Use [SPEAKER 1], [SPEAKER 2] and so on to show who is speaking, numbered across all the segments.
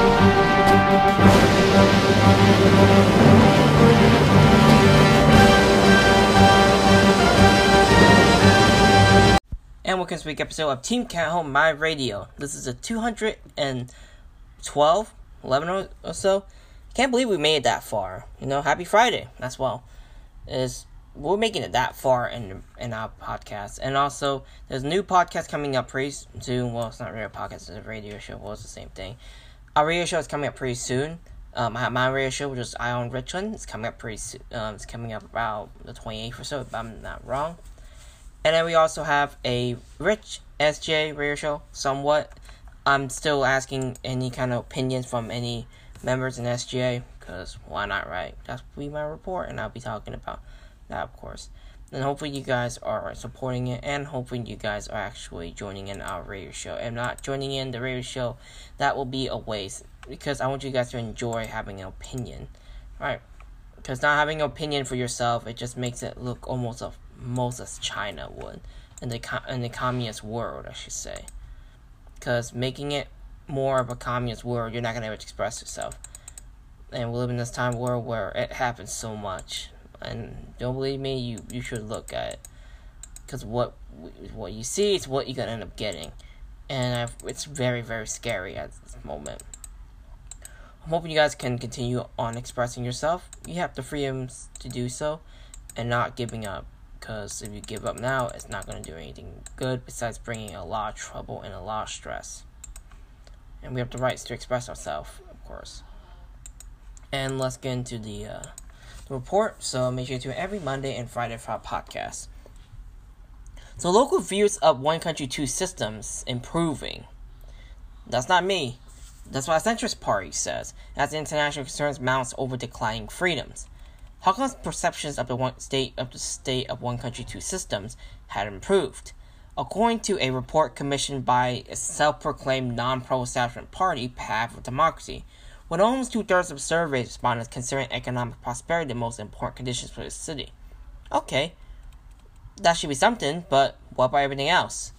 [SPEAKER 1] And welcome to this week's episode of Team Cat Home My Radio. This is a 212, 11 or, so. Can't believe we made it that far. You know, happy Friday as well. Is we're making it that far in in our podcast, and also there's new podcast coming up pretty soon. Well, it's not really a podcast; it's a radio show. Well, it's the same thing. Our radio show is coming up pretty soon. Um, have my radio show, which is Eye on Richland. It's coming up pretty soon. Um, it's coming up about the 28th or so, if I'm not wrong. And then we also have a Rich SJ radio show, somewhat. I'm still asking any kind of opinions from any members in SJ, because why not, right? That's be my report, and I'll be talking about that, of course. And hopefully you guys are supporting it, and hopefully you guys are actually joining in our radio show. And not joining in the radio show, that will be a waste, because I want you guys to enjoy having an opinion, right? Because not having an opinion for yourself, it just makes it look almost a most as China would in the in the communist world, I should say. Because making it more of a communist world, you're not able to express yourself. And we live in this time world where it happens so much. And don't believe me, you you should look at it. Because what what you see is what you're gonna end up getting, and I've, it's very very scary at this moment. I'm hoping you guys can continue on expressing yourself. You have the freedoms to do so, and not giving up because if you give up now, it's not to do anything good besides bringing a lot of trouble and a lot of stress. And we have the rights to express ourselves, of course. And let's get into the, uh, report. So make sure to tune every Monday and Friday for our podcast. So local views of one country, two systems improving. That's not me. That's what the centrist party says, as international concerns mounts over declining freedoms. Hong Kong's perceptions of the one state of the state of one country, two systems had improved. According to a report commissioned by a self-proclaimed non-pro-establishment party, Path of Democracy, with almost two-thirds of survey respondents considering economic prosperity the most important conditions for the city. Okay, that should be something, but what about everything else?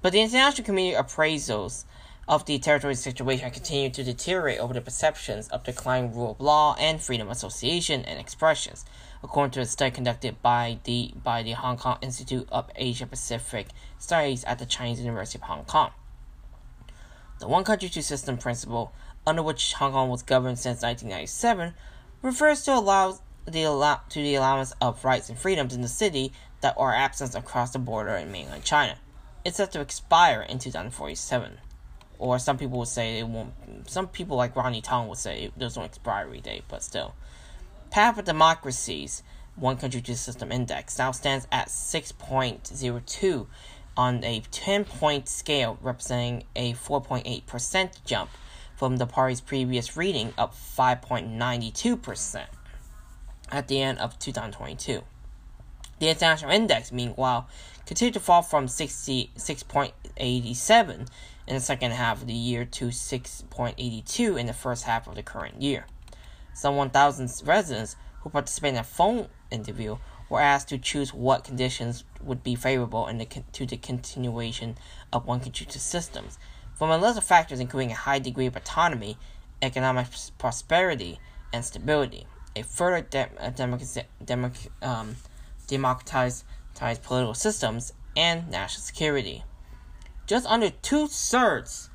[SPEAKER 1] But the international community appraisals of the territory's situation continue to deteriorate over the perceptions of declining rule of law and freedom of association and expressions, according to a study conducted by the by the Hong Kong Institute of Asia Pacific Studies at the Chinese University of Hong Kong. The one country two system principle, under which Hong Kong was governed since 1997, refers to allow the allow to the allowance of rights and freedoms in the city that are absent across the border in mainland China. It's set to expire in 2047 or some people would say it won't. Some people like Ronnie Tong would say there's no expiry date, but still. Path of Democracies One Country Two System Index now stands at 6.02 on a 10 point scale, representing a 4.8% jump from the party's previous reading of 5.92% at the end of 2022. The international index, meanwhile, continued to fall from 66.87 in the second half of the year to 6.82 in the first half of the current year. Some 1,000 residents who participated in a phone interview were asked to choose what conditions would be favorable the, to the continuation of one two systems. From a list of factors including a high degree of autonomy, economic prosperity, and stability, a further de- democ- democ- um, democratized political systems, and national security just under two thirds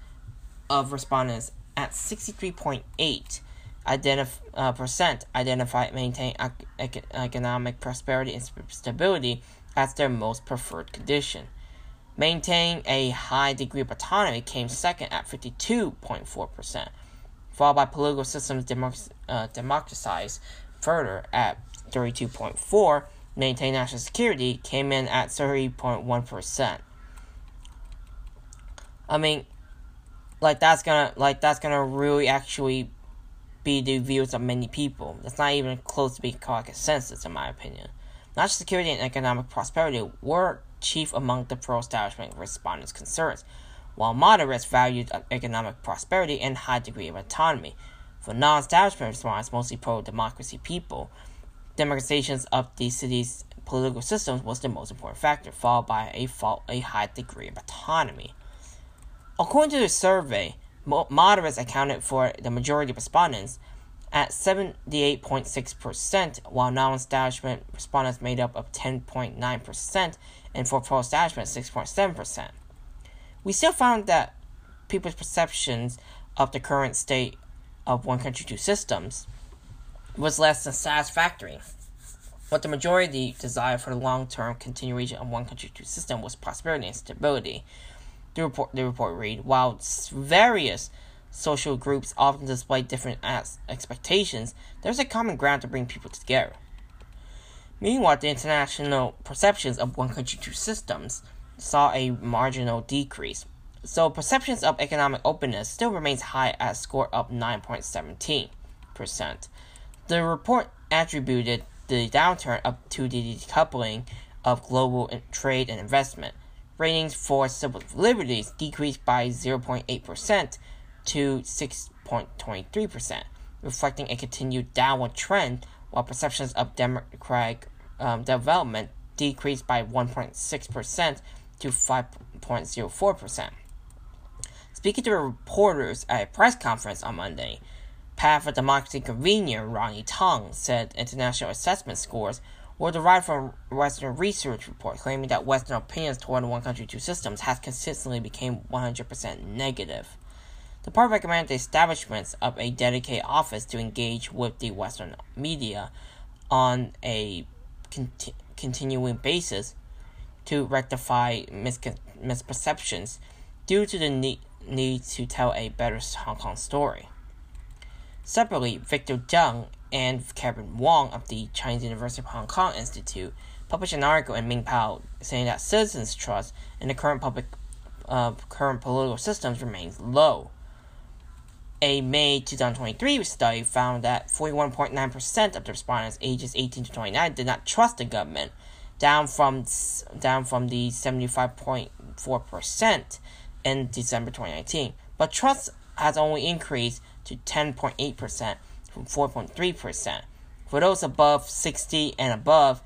[SPEAKER 1] of respondents at 63.8 identif- uh, percent identify maintain ec- economic prosperity and stability as their most preferred condition. Maintaining a high degree of autonomy came second at 52.4%, followed by political systems democ- uh, democratized further at 32.4. Maintain national security came in at 30.1%. I mean, like that's gonna like that's gonna really actually be the views of many people. That's not even close to being called a consensus, in my opinion. National security and economic prosperity were chief among the pro-establishment respondents' concerns, while moderates valued uh, economic prosperity and high degree of autonomy. For non-establishment respondents, mostly pro-democracy people, democratization of the city's political systems was the most important factor, followed by a, a high degree of autonomy. According to the survey, moderates accounted for the majority of respondents at 78.6%, while non establishment respondents made up of 10.9%, and for pro establishment, 6.7%. We still found that people's perceptions of the current state of one country, two systems was less than satisfactory. What the majority desired for the long term continuation of one country, two system was prosperity and stability. The report, the report read, while various social groups often display different expectations, there's a common ground to bring people together. Meanwhile, the international perceptions of one country, two systems saw a marginal decrease. So perceptions of economic openness still remains high at a score of 9.17%. The report attributed the downturn up to the decoupling of global trade and investment. Ratings for civil liberties decreased by 0.8% to 6.23%, reflecting a continued downward trend, while perceptions of democratic um, development decreased by 1.6% to 5.04%. Speaking to reporters at a press conference on Monday, Path for Democracy convener Ronnie Tong said international assessment scores were derived from Western research reports claiming that Western opinions toward one country, two systems has consistently become 100% negative. The party recommended the establishment of a dedicated office to engage with the Western media on a conti- continuing basis to rectify misperceptions due to the need, need to tell a better Hong Kong story. Separately, Victor Zhang and Kevin Wong of the Chinese University of Hong Kong Institute published an article in Ming Pao saying that citizens' trust in the current public uh, current political systems remains low. A May 2023 study found that 41.9% of the respondents ages 18 to 29 did not trust the government, down from down from the 75.4% in December 2019. But trust has only increased to 10.8% from 4.3%. For those above 60 and above,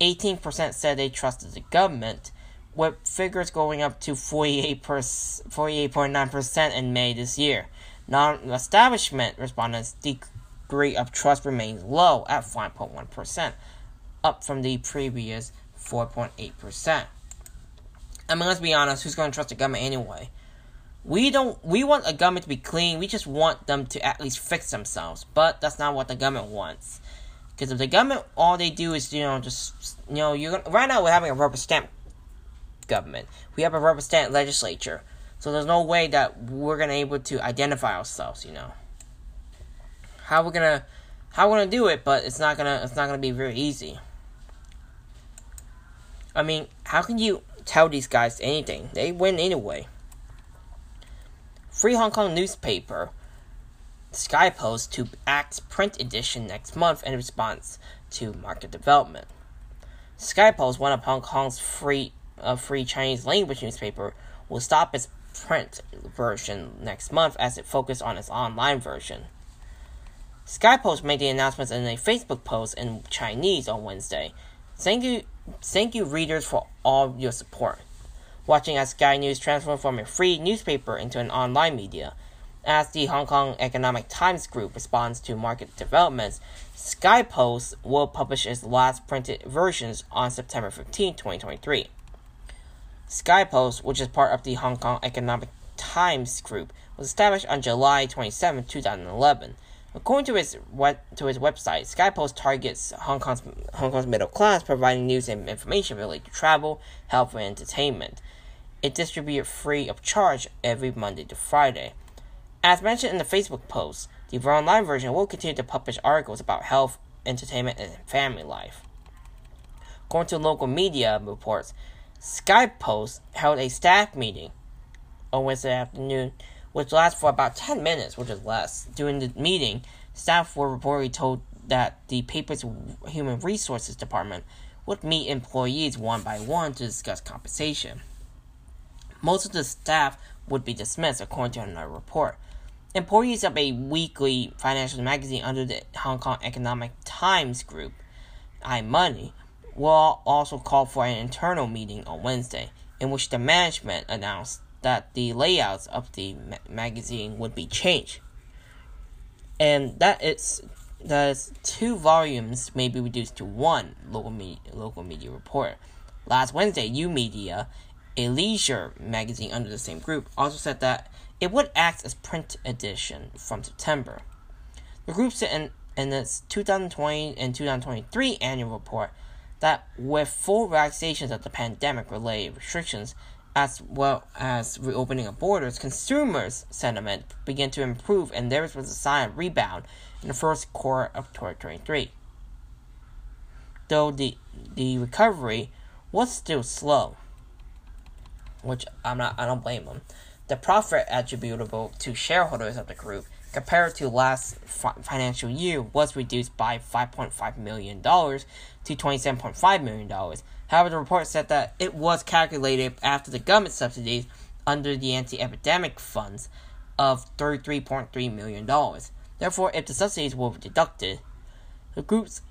[SPEAKER 1] 18% said they trusted the government, with figures going up to 48.9% in May this year. Non establishment respondents' degree of trust remains low at 5.1%, up from the previous 4.8%. I mean, let's be honest, who's going to trust the government anyway? We don't. We want a government to be clean. We just want them to at least fix themselves. But that's not what the government wants. Because if the government, all they do is you know just you know you're gonna, right now we're having a rubber stamp government. We have a rubber stamp legislature. So there's no way that we're gonna able to identify ourselves, you know. How we're gonna how we're gonna do it, but it's not gonna it's not gonna be very easy. I mean, how can you tell these guys anything? They win anyway. Free Hong Kong newspaper Sky Post to act print edition next month in response to market development. Sky Post, one of Hong Kong's free uh, free Chinese language newspaper, will stop its print version next month as it focused on its online version. Skypost made the announcements in a Facebook post in Chinese on Wednesday. Thank you, thank you, readers, for all your support. Watching as Sky News transformed from a free newspaper into an online media. As the Hong Kong Economic Times Group responds to market developments, SkyPost will publish its last printed versions on September 15, 2023. Skypost, which is part of the Hong Kong Economic Times Group, was established on July 27, 2011. According to its web, to its website, Skypost targets Hong Kong's Hong Kong's middle class, providing news and information related to travel, health, and entertainment. It distributes free of charge every Monday to Friday. As mentioned in the Facebook post, the online version will continue to publish articles about health, entertainment, and family life. According to local media reports, Skypost held a staff meeting on Wednesday afternoon, which lasted for about 10 minutes, which is less. During the meeting, staff were reportedly told that the paper's human resources department would meet employees one by one to discuss compensation. Most of the staff would be dismissed, according to another report. Employees of a weekly financial magazine under the Hong Kong Economic Times group, iMoney, will also call for an internal meeting on Wednesday, in which the management announced that the layouts of the ma- magazine would be changed, and that it's that two volumes may be reduced to one local media, local media report. Last Wednesday, U Media, a leisure magazine under the same group, also said that it would act as print edition from September. The group said in, in its 2020 and 2023 annual report that with full relaxations of the pandemic related restrictions, as well as reopening of borders, consumers' sentiment began to improve and there was a sign of rebound in the first quarter of 2023. Though the, the recovery was still slow, which I'm not, I don't blame them. The profit attributable to shareholders of the group compared to last fi- financial year was reduced by $5.5 million to $27.5 million. However, the report said that it was calculated after the government subsidies under the anti-epidemic funds of $33.3 million. Therefore, if the subsidies were deducted, the groups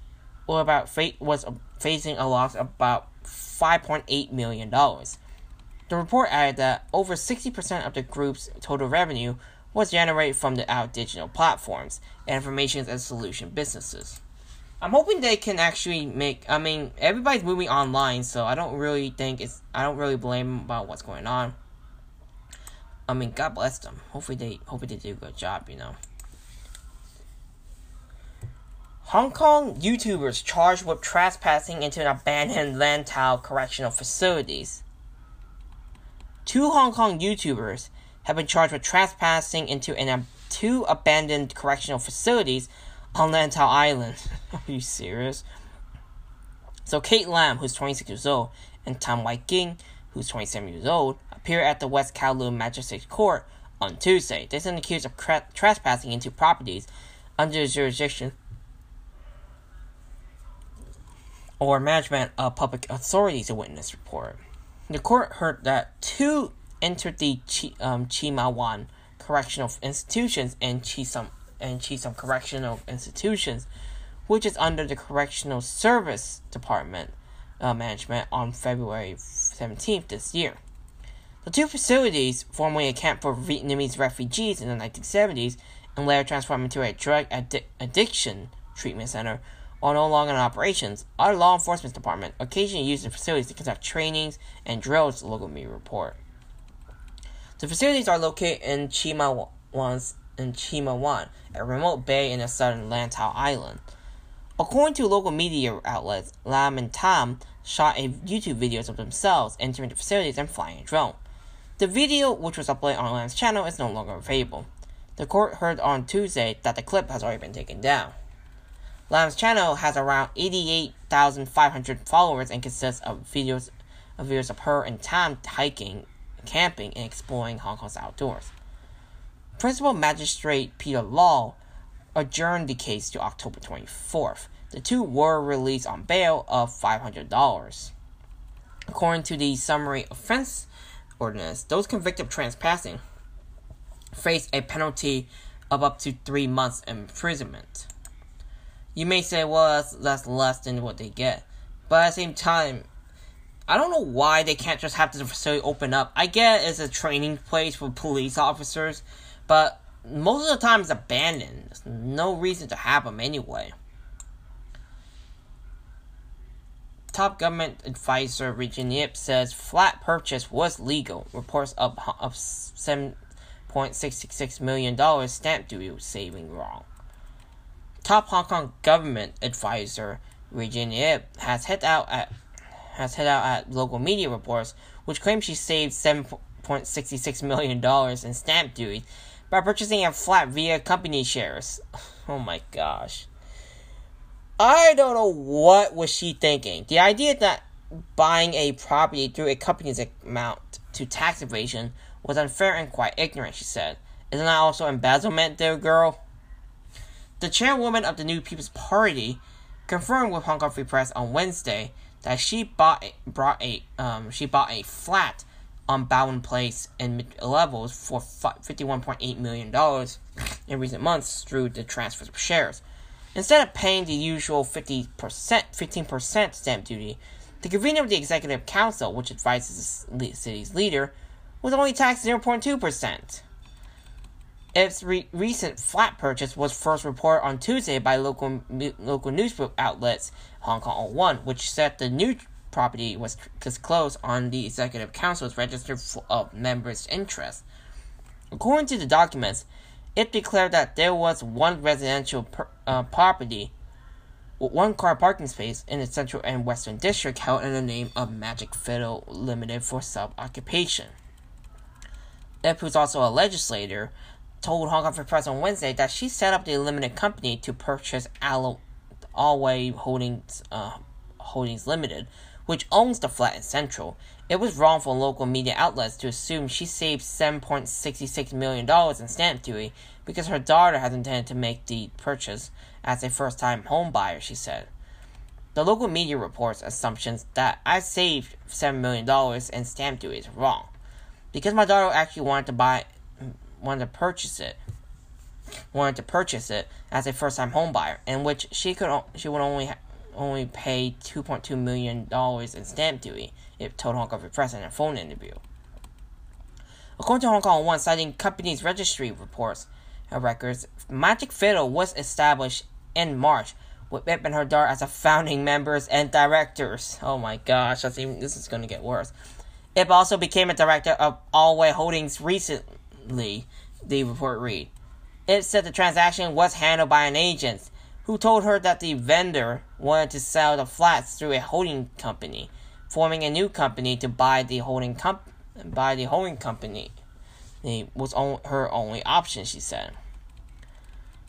[SPEAKER 1] were about was facing a loss of about $5.8 million. The report added that over 60% of the group's total revenue was generated from the out digital platforms and information and solution businesses. I'm hoping they can actually make. I mean, everybody's moving online, so I don't really think it's. I don't really blame about what's going on. I mean, God bless them. Hopefully they. Hopefully they do a good job. You know. Hong Kong YouTubers charged with trespassing into an abandoned Lantau correctional facilities. Two Hong Kong YouTubers have been charged with trespassing into an, two abandoned correctional facilities on Lantau Island. Are you serious? So Kate Lam, who's 26 years old, and Tam Wai King, who's 27 years old, appear at the West Kowloon Magistrates Court on Tuesday. They stand accused of trespassing into properties under the jurisdiction or management of public authorities, a witness report. The court heard that two entered the Chi, um, Chi Ma Wan correctional institutions and Chisum and Chisum correctional institutions, which is under the Correctional Service Department uh, management on February 17th this year. The two facilities, formerly a camp for Vietnamese refugees in the 1970s and later transformed into a drug addi- addiction treatment center, are no longer in operations. Our law enforcement department occasionally uses the facilities to conduct trainings and drills, the local media report. The facilities are located in Chi Ma Wan's in Chi Ma Wan, a remote bay in the southern Lantau Island. According to local media outlets, Lam and Tam shot a YouTube videos of themselves entering the facilities and flying a drone. The video, which was uploaded on Lam's channel, is no longer available. The court heard on Tuesday that the clip has already been taken down. Lam's channel has around 88,500 followers and consists of videos of videos of her and Tam hiking, camping, and exploring Hong Kong's outdoors. Principal Magistrate Peter Law adjourned the case to October 24th. The two were released on bail of $500. According to the summary offense ordinance, those convicted of trespassing face a penalty of up to three months imprisonment. You may say, well, that's, that's less than what they get. But at the same time, I don't know why they can't just have the facility open up. I get it's a training place for police officers, but most of the time it's abandoned. There's no reason to have them anyway. Top government advisor Regina Ip says flat purchase was legal. Reports of, of $7.66 million stamp duty saving wrong. Top Hong Kong government advisor Regina Ip has hit out at has hit out at local media reports, which claim she saved seven point sixty six million dollars in stamp duty by purchasing a flat via company shares. Oh my gosh. I don't know what was she thinking. The idea that buying a property through a company's amount to tax evasion was unfair and quite ignorant, she said. Isn't that also embezzlement, there, girl? The chairwoman of the New People's Party confirmed with Hong Kong Free Press on Wednesday that she bought brought a um, she bought a flat on Bowen Place mid levels for $51.8 million in recent months through the transfer of shares. Instead of paying the usual 50%, 15% stamp duty, the convener of the Executive Council, which advises the city's leader, was only taxed 0.2%. Its re- recent flat purchase was first reported on Tuesday by local local news outlets Hong Kong 01, which said the new property was disclosed on the Executive Council's register of members' interest. According to the documents, it declared that there was one residential per, uh, property, one car parking space in the Central and Western District held in the name of Magic Fiddle Limited for sub occupation. Ip, who's also a legislator, told Hong Kong Free Press on Wednesday that she set up the limited company to purchase Allway Holdings uh, Holdings Limited, which owns the flat in Central. It was wrong for local media outlets to assume she saved $7.66 million in stamp duty because her daughter has intended to make the purchase as a first time home buyer, she said. The local media reports assumptions that I saved $7 million in stamp duty is wrong. Because my daughter actually wanted to buy, wanted to purchase it, wanted to purchase it as a first time home buyer, in which she could she would only only pay $2.2 million in stamp duty, it told Hong Kong Press in a phone interview. According to Hong Kong One, citing company's registry reports and records, Magic Fiddle was established in March with Ip and her daughter as a founding members and directors. Oh my gosh, that's even, this is going to get worse. Ip also became a director of Allway Holdings recently, the report read. It said the transaction was handled by an agent who told her that the vendor wanted to sell the flats through a holding company, forming a new company to buy the holding comp- buy the holding company. It was on- her only option, she said.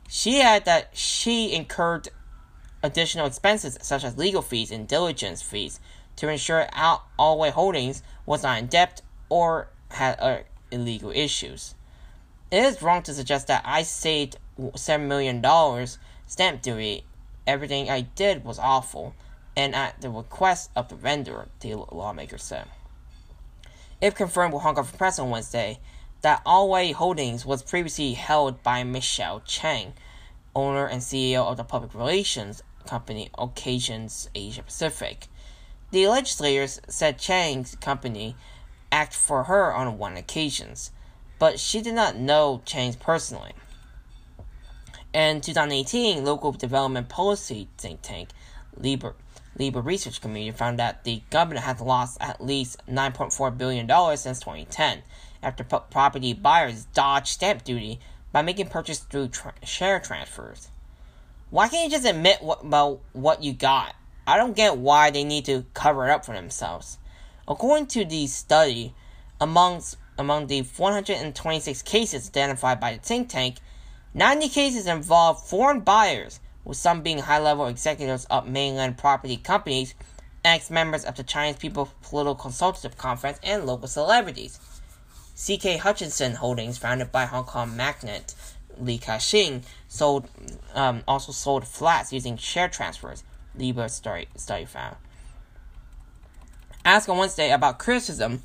[SPEAKER 1] She added that she incurred additional expenses such as legal fees and diligence fees to ensure Allway Holdings was not in debt or had uh, illegal issues. It is wrong to suggest that I saved $7 million stamp duty, everything I did was awful, and at the request of the vendor, the lawmaker said. If confirmed with Hong Kong Press on Wednesday, that Allway Holdings was previously held by Michelle Chang, owner and CEO of the public relations company Occasions Asia Pacific. The legislators said Chang's company acted for her on one occasion, but she did not know Chang personally. In 2018, local development policy think tank Liber, Liber Research Committee found that the government has lost at least $9.4 billion since 2010 after property buyers dodged stamp duty by making purchases through tra- share transfers. Why can't you just admit what, about what you got? I don't get why they need to cover it up for themselves. According to the study, amongst among the 126 cases identified by the think tank, 90 cases involved foreign buyers, with some being high level executives of mainland property companies, ex members of the Chinese People's Political Consultative Conference, and local celebrities. CK Hutchison Holdings, founded by Hong Kong magnate Li Ka-shing, sold, um, also sold flats using share transfers, Liber study, study found. Asked on Wednesday about criticism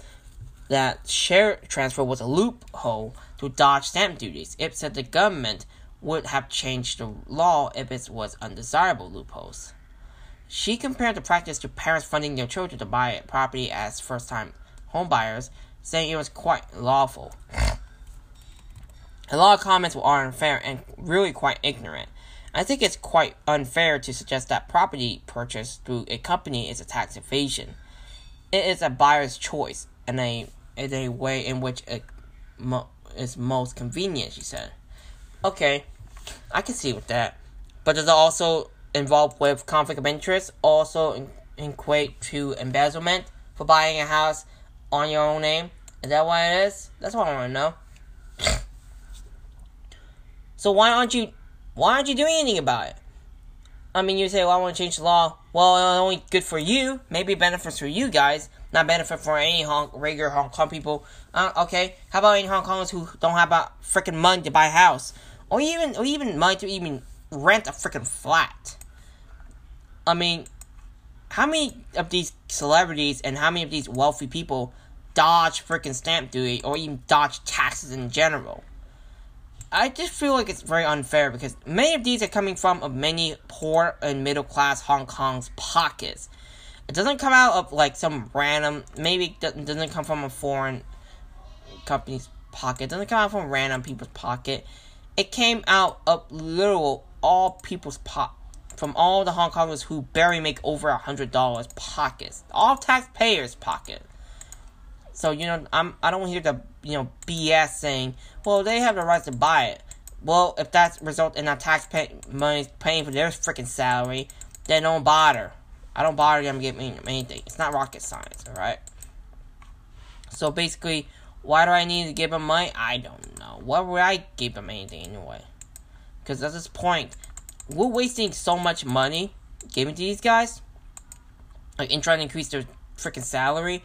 [SPEAKER 1] that share transfer was a loophole to dodge stamp duties. It said the government would have changed the law if it was undesirable loopholes. She compared the practice to parents funding their children to buy property as first time homebuyers, saying it was quite lawful. A lot of comments were unfair and really quite ignorant. I think it's quite unfair to suggest that property purchase through a company is a tax evasion. It is a buyer's choice and a, in a way in which it mo- is most convenient, she said. Okay, I can see with that. But does it also involve with conflict of interest? Also equate to embezzlement for buying a house on your own name? Is that what it is? That's what I want to know. so why aren't you why aren't you doing anything about it? I mean, you say, well, I want to change the law. Well, it's only good for you. Maybe benefits for you guys, not benefit for any Hong, regular Hong Kong people. Uh, okay, how about any Hong Kongers who don't have about freaking money to buy a house, or even or even money to even rent a freaking flat. I mean, how many of these celebrities and how many of these wealthy people dodge freaking stamp duty or even dodge taxes in general? I just feel like it's very unfair because many of these are coming from many poor and middle class Hong Kong's pockets. It doesn't come out of like some random, maybe it doesn't come from a foreign company's pocket. It doesn't come out from random people's pocket. It came out of literal all people's pot from all the Hong Kongers who barely make over a hundred dollars pockets, all taxpayers' pocket. So you know, I'm I don't hear the you know BS saying, well, they have the right to buy it. Well, if that's result in our tax pay- money paying for their freaking salary, then don't bother. I don't bother them getting anything. It's not rocket science, all right. So basically, why do I need to give them money? I don't know. Why would I give them anything anyway? Because at this point, we're wasting so much money giving to these guys, like in trying to increase their freaking salary.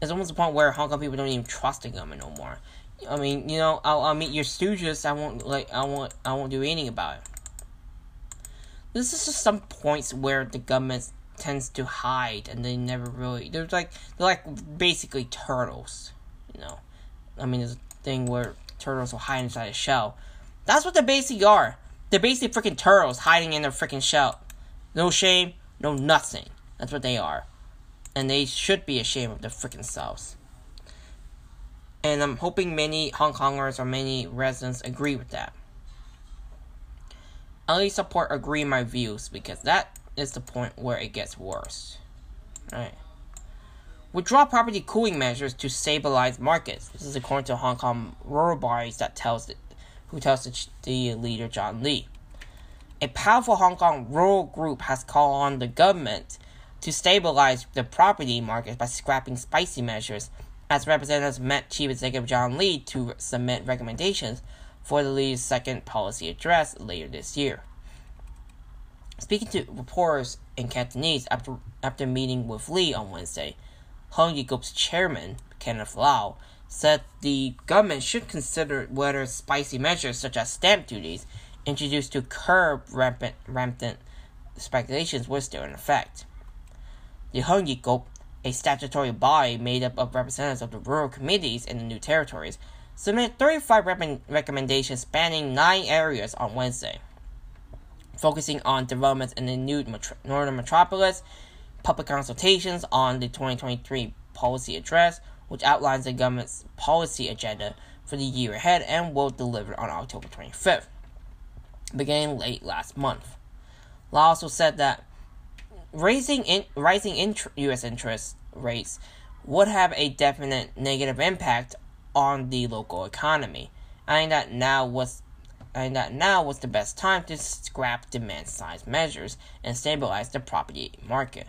[SPEAKER 1] It's almost the point where Hong Kong people don't even trust the government no more. I mean, you know, I'll, I'll meet your stooges. I won't like, I won't, I won't do anything about it. This is just some points where the government tends to hide, and they never really. They're like, they're like basically turtles. You know, I mean, there's a thing where turtles will hide inside a shell. That's what they basically are. They're basically freaking turtles hiding in their freaking shell. No shame, no nothing. That's what they are. And they should be ashamed of their freaking selves. And I'm hoping many Hong Kongers or many residents agree with that. I least support agree my views because that is the point where it gets worse. Right. Withdraw property cooling measures to stabilize markets. This is according to Hong Kong rural bodies that tells it, who tells the, the leader John Lee. A powerful Hong Kong rural group has called on the government to stabilize the property market by scrapping spicy measures, as representatives met Chief Executive John Lee to submit recommendations for the Lee's second policy address later this year. Speaking to reporters in Cantonese after, after meeting with Lee on Wednesday, Hung Group's chairman, Kenneth Lau, said the government should consider whether spicy measures such as stamp duties introduced to curb rampant, rampant speculations were still in effect. The Hung Group, a statutory body made up of representatives of the rural committees in the new territories, submitted 35 rep- recommendations spanning nine areas on Wednesday, focusing on developments in the new metro- northern metropolis, public consultations on the 2023 policy address, which outlines the government's policy agenda for the year ahead and will deliver on October 25th, beginning late last month. Law also said that raising in, rising in, U.S. interest rates would have a definite negative impact on the local economy, and that now was and that now was the best time to scrap demand side measures and stabilize the property market.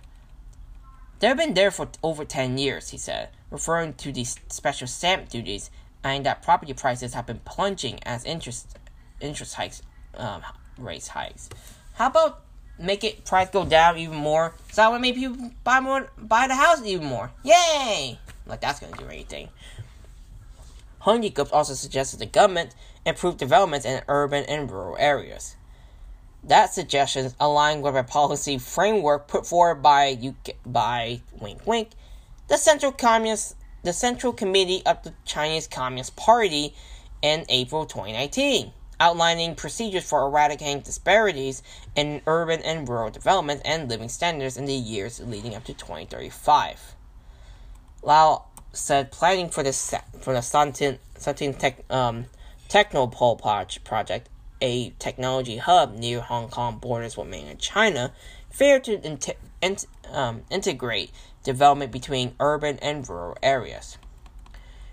[SPEAKER 1] They've been there for over 10 years, he said, referring to the special stamp duties and that property prices have been plunging as interest interest hikes um, rates hikes. How about make it price go down even more so that would make people buy more buy the house even more. Yay! Like that's gonna do anything. Heung Yee Kuk also suggested the government improve developments in urban and rural areas. That suggestion align with a policy framework put forward by UK, by wink wink the Central Communist the Central Committee of the Chinese Communist Party in April 2019, outlining procedures for eradicating disparities in urban and rural development and living standards in the years leading up to 2035. Lau said planning for the for the San Tin Santin Tech um, Technopole project, a technology hub near Hong Kong borders with mainland China, failed to in- um, integrate development between urban and rural areas.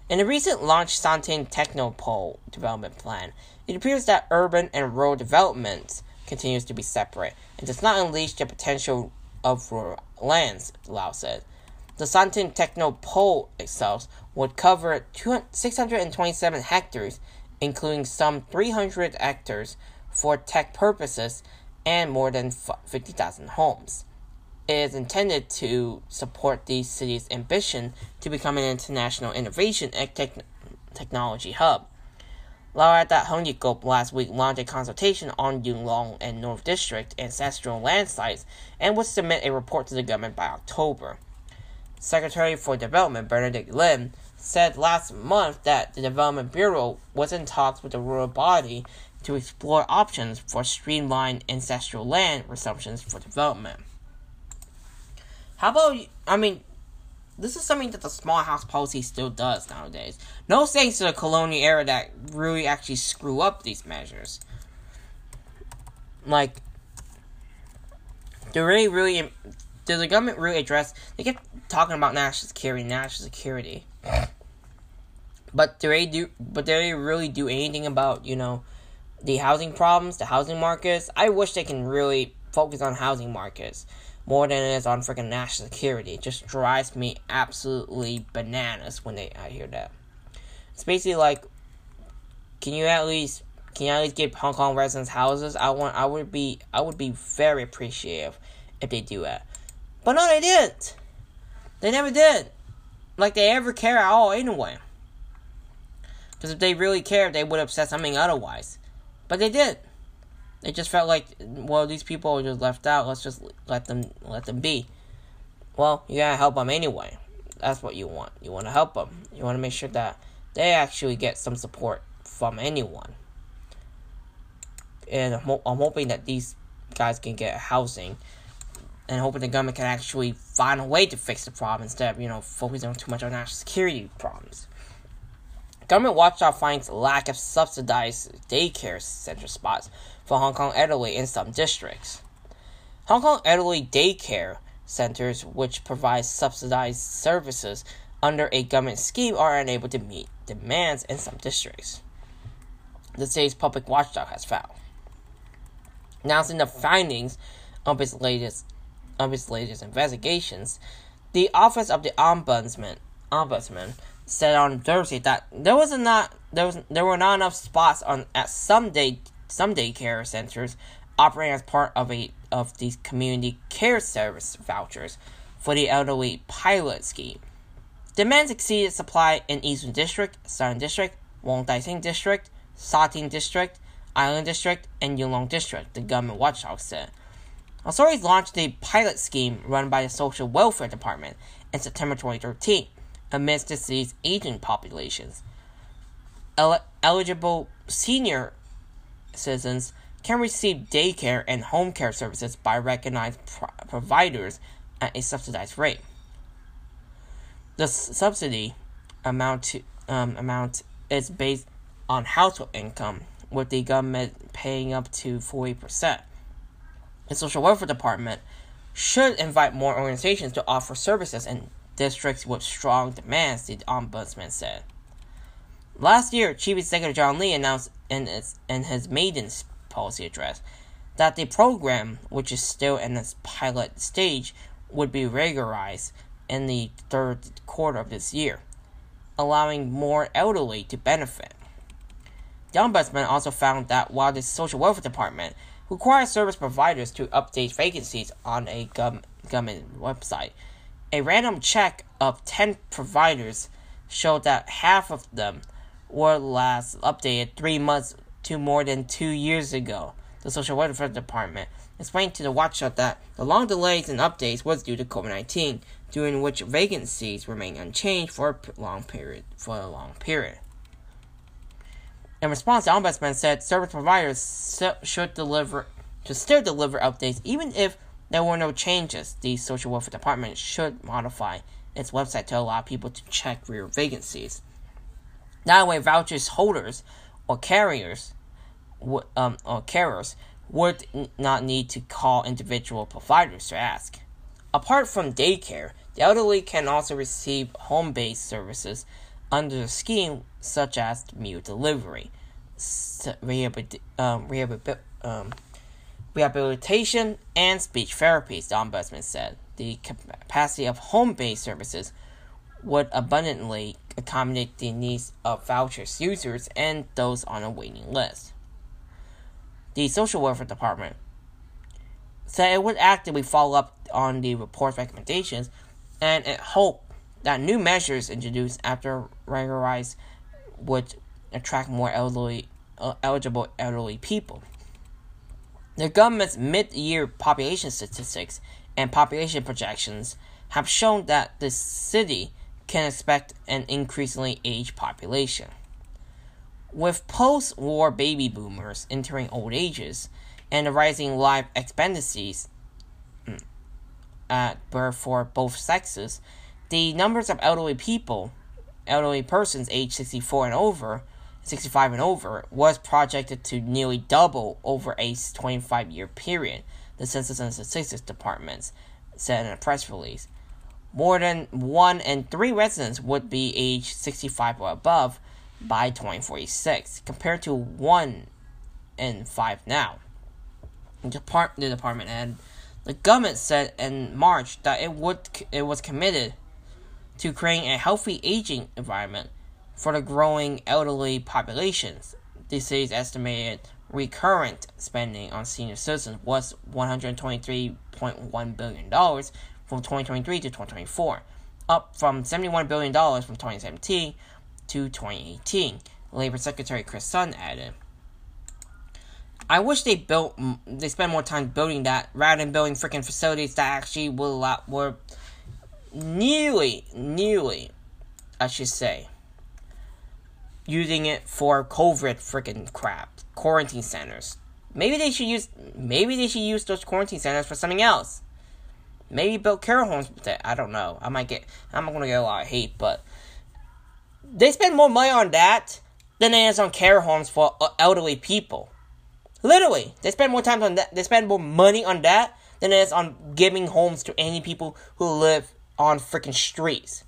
[SPEAKER 1] In the recent launch San Tin Technopole development plan, it appears that urban and rural development continues to be separate and does not unleash the potential of rural lands, Lau said. The San Tin Technopole itself would cover 627 hectares, including some 300 hectares for tech purposes and more than 50,000 homes. It is intended to support the city's ambition to become an international innovation and technology hub. Laureate Heung Yee Kuk last week launched a consultation on Yuen Long and North District ancestral land sites and will submit a report to the government by October. Secretary for Development Benedict Lim said last month that the Development Bureau was in talks with the rural body to explore options for streamlined ancestral land resumptions for development. How about, I mean, this is something that the small house policy still does nowadays. No thanks to the colonial era that really actually screw up these measures. Like, do really, really, the government really address? They kept talking about national security, national security, but they do? But they really do anything about you know the housing problems, the housing markets? I wish they can really focus on housing markets more than it is on freaking national security. It just drives me absolutely bananas when they I hear that. It's basically like, can you at least can you at least give Hong Kong residents houses? I want I would be I would be very appreciative if they do that. But no, they didn't. They never did. Like they ever care at all anyway. Because if they really cared, they would have said something otherwise. But they did. They just felt like, well, these people are just left out. Let's just let them let them be. Well, you gotta help them anyway. That's what you want. You want to help them. You want to make sure that they actually get some support from anyone. And I'm, I'm hoping that these guys can get housing, and hoping the government can actually find a way to fix the problem instead of you know focusing too much on national security problems. Government watchdog finds lack of subsidized daycare center spots for Hong Kong elderly in some districts. Hong Kong elderly daycare centers, which provide subsidized services under a government scheme, are unable to meet demands in some districts. The state's public watchdog has found. Announcing the findings of its latest of its latest investigations, the Office of the Ombudsman Ombudsman said on Thursday that there was not there was there were not enough spots on at some day some daycare centers operating as part of a of these community care service vouchers for the elderly pilot scheme. Demand exceeded supply in Eastern District, Southern District, Wong Tai Sin District, Sha Tin District, Island District, and Yuen Long District, the government watchdog said. Authorities launched a pilot scheme run by the Social Welfare Department in September 2013 amidst the city's aging populations. El- eligible senior citizens can receive daycare and home care services by recognized pro- providers at a subsidized rate. The s- subsidy amount to, um, amount is based on household income, with the government paying up to forty percent. The social welfare department should invite more organizations to offer services in districts with strong demands, the ombudsman said. Last year, Chief Executive John Lee announced in, its, in his maiden policy address that the program, which is still in its pilot stage, would be regularized in the third quarter of this year, allowing more elderly to benefit. The Ombudsman also found that while the Social Welfare Department requires service providers to update vacancies on a government website, a random check of 10 providers showed that half of them were last updated three months to more than two years ago. The Social Welfare Department explained to the watchdog that the long delays in updates was due to COVID-19, during which vacancies remained unchanged for a long period. For a long period. In response, the ombudsman said service providers should deliver should still deliver updates even if there were no changes. The social welfare department should modify its website to allow people to check real vacancies. That way, vouchers holders or carriers, um, or carriers would not need to call individual providers to ask. Apart from daycare, the elderly can also receive home-based services under the scheme, such as meal delivery, um, um, rehabilitation, and speech therapies, the Ombudsman said. The capacity of home based services would abundantly accommodate the needs of vouchers users and those on a waiting list. The Social Welfare Department said it would actively follow up on the report's recommendations and it hoped that new measures introduced after regularized would attract more elderly, uh, eligible elderly people. The government's mid year population statistics and population projections have shown that the city can expect an increasingly aged population. With post war baby boomers entering old ages and the rising life expectancies mm, at birth for both sexes, the numbers of elderly people, elderly persons aged 64 and over, 65 and over, was projected to nearly double over a 25 year period, the Census and Statistics Department said in a press release. More than one in three residents would be age 65 or above by 2046, compared to one in five now. The, depart- the department and the government said in March that it would it was committed to creating a healthy aging environment for the growing elderly populations. The city's estimated recurrent spending on senior citizens was $123.1 billion from 2023 to 2024, up from $71 billion from 2017 to 2018, Labor Secretary Chris Sun added. I wish they built, they spent more time building that rather than building freaking facilities that actually will allow, were nearly, nearly, I should say, using it for COVID freaking crap, quarantine centers. Maybe they should use, maybe they should use those quarantine centers for something else. Maybe build care homes with it. I don't know. I might get, I'm gonna get a lot of hate, but they spend more money on that than it is on care homes for uh, elderly people. Literally, they spend more time on that. They spend more money on that than it is on giving homes to any people who live on freaking streets.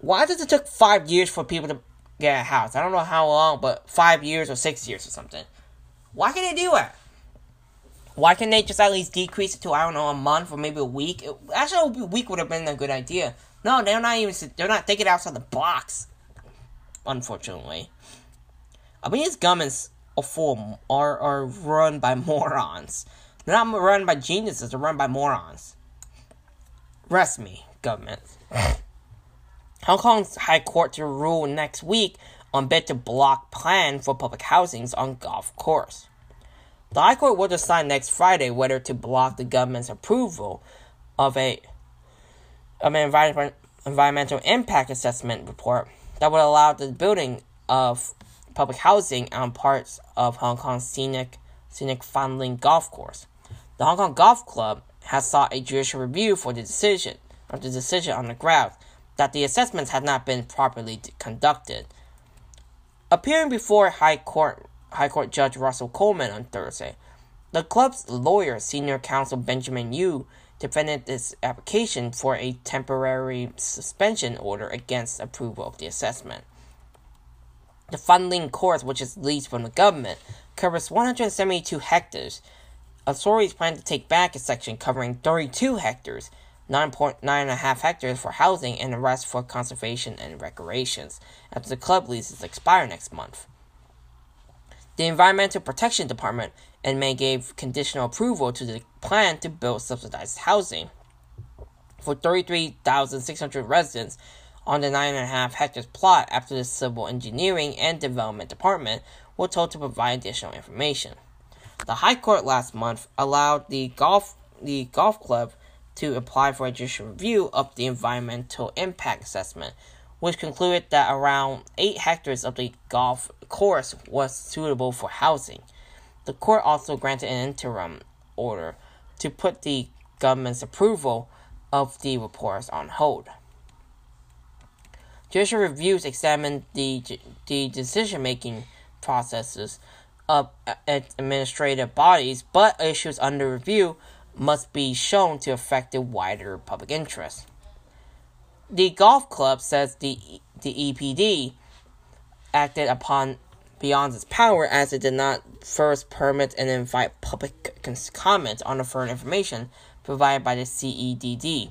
[SPEAKER 1] Why does it take five years for people to get a house? I don't know how long, but five years or six years or something. Why can they do it? Why can't they just at least decrease it to I don't know a month or maybe a week? It, actually, a week would have been a good idea. No, they're not even. They're not thinking outside the box. Unfortunately, I mean, these governments are full are are run by morons. They're not run by geniuses. They're run by morons. Rest me, government. Hong Kong's High Court to rule next week on bid to block plan for public housings on golf course. The High Court will decide next Friday whether to block the government's approval of a of an environment, environmental impact assessment report that would allow the building of public housing on parts of Hong Kong's scenic scenic Fanling Golf Course. The Hong Kong Golf Club has sought a judicial review for the decision of the decision on the grounds that the assessments had not been properly conducted. Appearing before High Court High Court Judge Russell Coleman on Thursday. The club's lawyer, senior counsel Benjamin Yu, defended this application for a temporary suspension order against approval of the assessment. The Fanling course, which is leased from the government, covers 172 hectares. Authorities plan to take back a section covering 32 hectares, 9.9.5 hectares for housing, and the rest for conservation and recreations, after the club leases expire next month. The Environmental Protection Department and May gave conditional approval to the plan to build subsidized housing for 33,600 residents on the 9.5 hectares plot after the Civil Engineering and Development Department were told to provide additional information. The High Court last month allowed the golf the golf club to apply for a judicial review of the environmental impact assessment, which concluded that around 8 hectares of the golf course was suitable for housing. The court also granted an interim order to put the government's approval of the reports on hold. Judicial reviews examine the, the decision making processes of administrative bodies, but issues under review must be shown to affect the wider public interest. The golf club says the the EPD acted upon beyond its power as it did not first permit and invite public comment on the further information provided by the CEDD.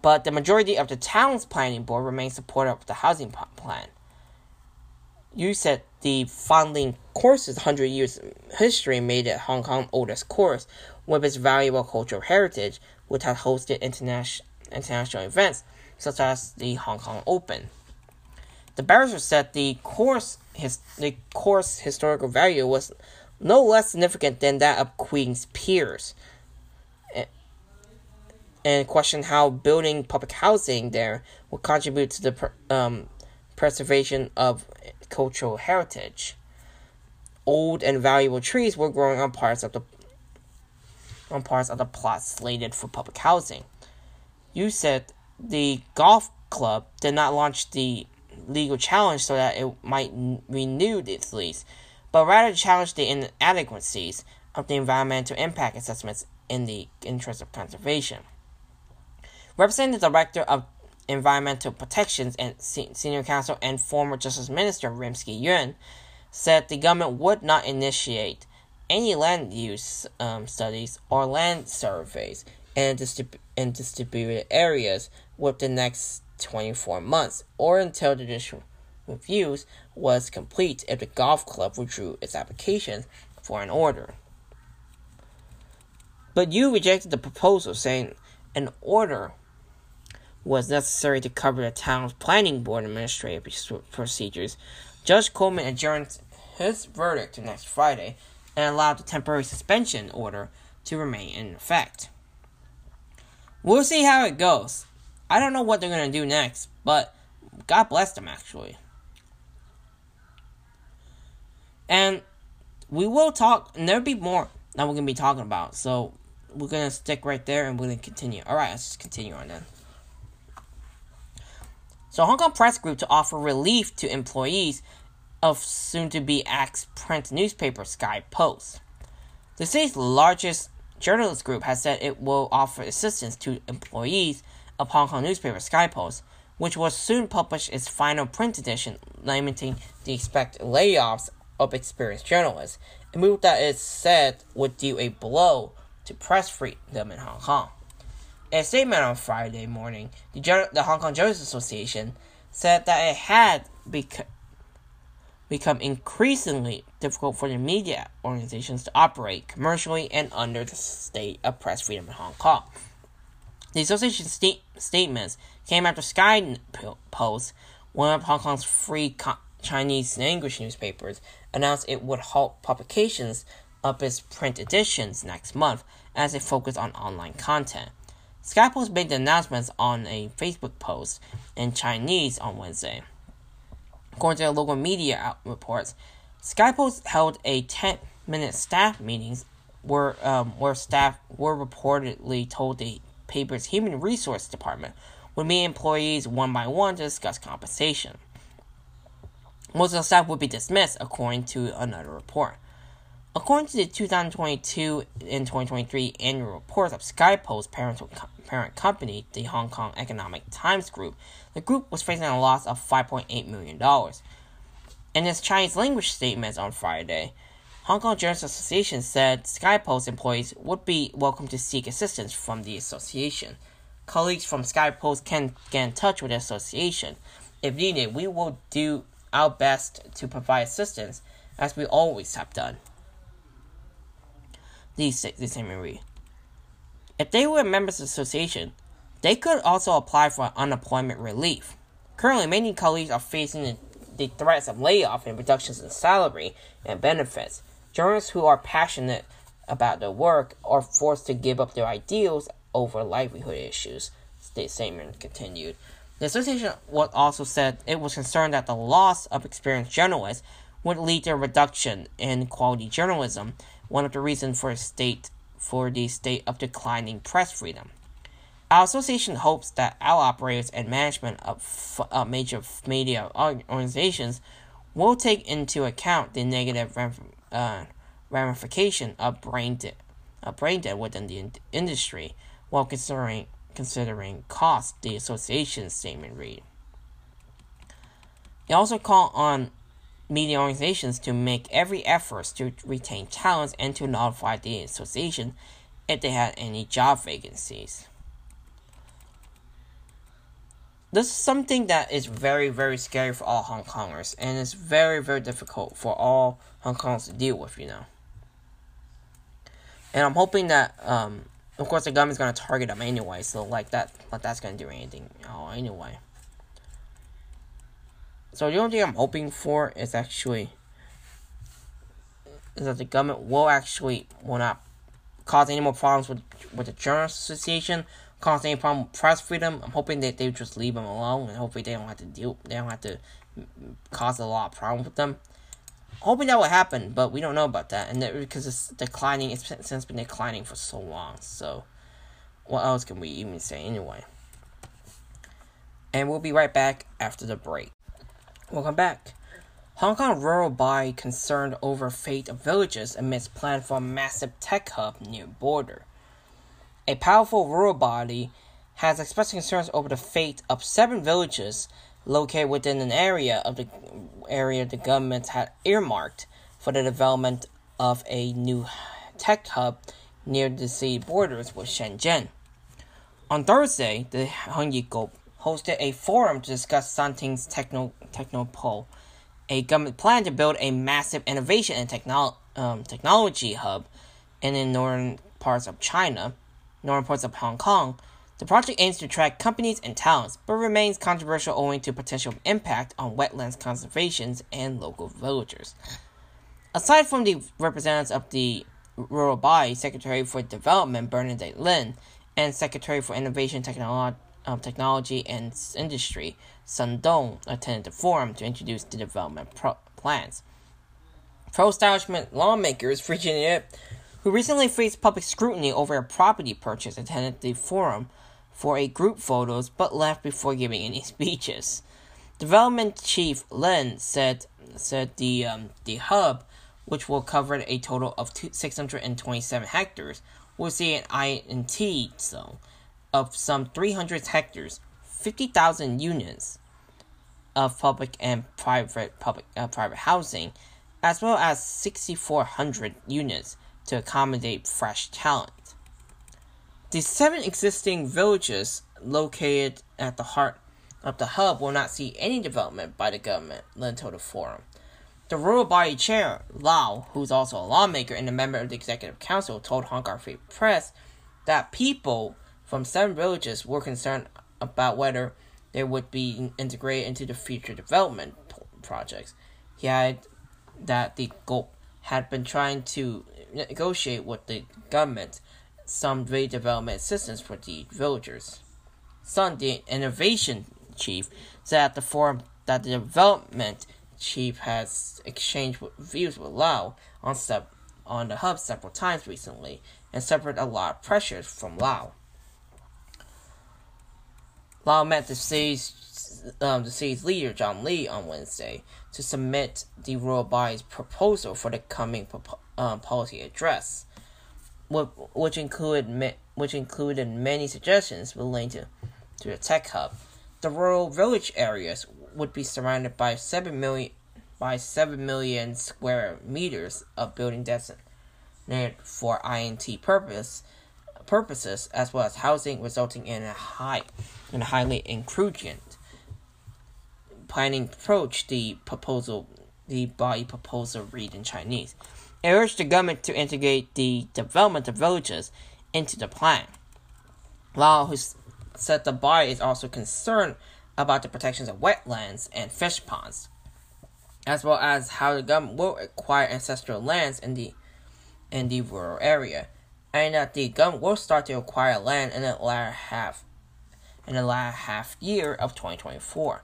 [SPEAKER 1] But the majority of the town's planning board remains supportive of the housing plan. Yu said the Fanling course's 100 years history made it Hong Kong's oldest course with its valuable cultural heritage, which has hosted international international events such as the Hong Kong Open. The barrister said the course his the course historical value was no less significant than that of Queen's Piers, and questioned how building public housing there would contribute to the um, preservation of cultural heritage. Old and valuable trees were growing on parts of the on parts of the plot slated for public housing. Yu said the golf club did not launch the legal challenge so that it might renew its lease, but rather challenge the inadequacies of the environmental impact assessments in the interest of conservation. Representing the Director of Environmental Protections and Senior Counsel and former Justice Minister Rimsky Yuen said the government would not initiate any land use um, studies or land surveys in, distrib- in distributed areas within the next 24 months or until the judicial reviews was complete if the golf club withdrew its application for an order. But Yu rejected the proposal, saying an order was necessary to cover the town's planning board administrative procedures. Judge Coleman adjourned his verdict to next Friday and allowed the temporary suspension order to remain in effect. We'll see how it goes. I don't know what they're going to do next, but God bless them, actually. And we will talk, and there'll be more that we're going to be talking about. So we're going to stick right there and we're going to continue. Alright, let's just continue on then. So, Hong Kong Press Group to offer relief to employees of soon to be ex print newspaper Sky Post. The city's largest journalist group has said it will offer assistance to employees of Hong Kong newspaper Sky Post, which will soon publish its final print edition, limiting the expected layoffs of experienced journalists, a move that is said would deal a blow to press freedom in Hong Kong. In a statement on Friday morning, the, the Hong Kong Journalists Association said that it had bec- become increasingly difficult for the media organizations to operate commercially and under the state of press freedom in Hong Kong. The association's sta- statements came after Sky Post, one of Hong Kong's free co- Chinese language newspapers, announced it would halt publications of its print editions next month as it focused on online content. Sky Post made the announcements on a Facebook post in Chinese on Wednesday. According to local media reports, Sky Post held a 10 minute staff meetings where, um, where staff were reportedly told the paper's human resource department would meet employees one by one to discuss compensation. Most of the staff would be dismissed, according to another report. According to the 2022 and 2023 annual reports of SkyPost parent, parent company, the Hong Kong Economic Times Group, the group was facing a loss of $5.8 million. In its Chinese language statements on Friday, Hong Kong Journalists Association said SkyPost employees would be welcome to seek assistance from the association. Colleagues from SkyPost can get in touch with the association. If needed, we will do our best to provide assistance, as we always have done. These. If they were members of the association, they could also apply for unemployment relief. Currently, many colleagues are facing the threats of layoff and reductions in salary and benefits. Journalists who are passionate about their work are forced to give up their ideals over livelihood issues, the statement continued. The association also said it was concerned that the loss of experienced journalists would lead to a reduction in quality journalism, one of the reasons for state for the state of declining press freedom. Our association hopes that our operators and management of uh, major media organizations will take into account the negative uh, ramification of brain dead, uh, brain dead within the in- industry while considering considering cost. The association statement read. They also call on media organizations to make every effort to retain talents and to notify the association if they had any job vacancies. This is something that is very, very scary for all Hong Kongers, and it's very, very difficult for all Hong Kongers to deal with, you know. And I'm hoping that, um, of course, the government's gonna target them anyway, so like that, like that's gonna do anything, know, anyway. So the only thing I'm hoping for is actually is that the government will actually will not cause any more problems with with the Journalists Association, cause any problem with press freedom. I'm hoping that they just leave them alone, and hopefully they don't have to deal, they don't have to cause a lot of problems with them. Hoping that will happen, but we don't know about that, and that, because it's declining, it's since been declining for so long. So, what else can we even say anyway? And we'll be right back after the break. Welcome back. Hong Kong rural body concerned over fate of villages amidst plan for a massive tech hub near border. A powerful rural body has expressed concerns over the fate of seven villages located within an area of the area the government had earmarked for the development of a new tech hub near the city borders with Shenzhen. On Thursday, the Heung Yee Kuk hosted a forum to discuss San Tin's techno technopole a government plan to build a massive innovation and technolo- um, technology hub in the northern parts of China, northern parts of Hong Kong. The project aims to attract companies and talents, but remains controversial owing to potential impact on wetlands conservation and local villagers. Aside from the representatives of the rural body, Secretary for Development Bernadette Linn, and Secretary for Innovation Technology um, Technology and Industry, Sun Dong, attended the forum to introduce the development pro- plans. Pro establishment lawmakers Virginia, who recently faced public scrutiny over a property purchase, attended the forum for a group photos but left before giving any speeches. Development Chief Linn said said the um, the hub, which will cover a total of 627 hectares, will see an INT zone of some 300 hectares, 50,000 units of public and private public uh, private housing, as well as 6,400 units to accommodate fresh talent. The seven existing villages located at the heart of the hub will not see any development by the government, told the forum. The rural body chair, Lau, who's also a lawmaker and a member of the executive council, told Hong Kong Free Press that people from seven villages were concerned about whether they would be integrated into the future development projects. He had that the GOP had been trying to negotiate with the government some redevelopment assistance for the villagers. Sun, the innovation chief, said at the forum that the development chief has exchanged views with Lau on on the hub several times recently and suffered a lot of pressures from Lau. Lau met the city's, um, the city's leader, John Lee, on Wednesday to submit the rural body's proposal for the coming um, policy address, which included which included many suggestions relating to, to the tech hub. The rural village areas would be surrounded by seven million by seven million square meters of building designated for INT purpose purposes, as well as housing, resulting in a high and highly incongruent planning approach. The proposal, the body proposal, read in Chinese. It urged the government to integrate the development of villages into the plan. Lau, who said the body is also concerned about the protections of wetlands and fish ponds, as well as how the government will acquire ancestral lands in the in the rural area and that the government will start to acquire land in the latter half in the latter half year of 2024.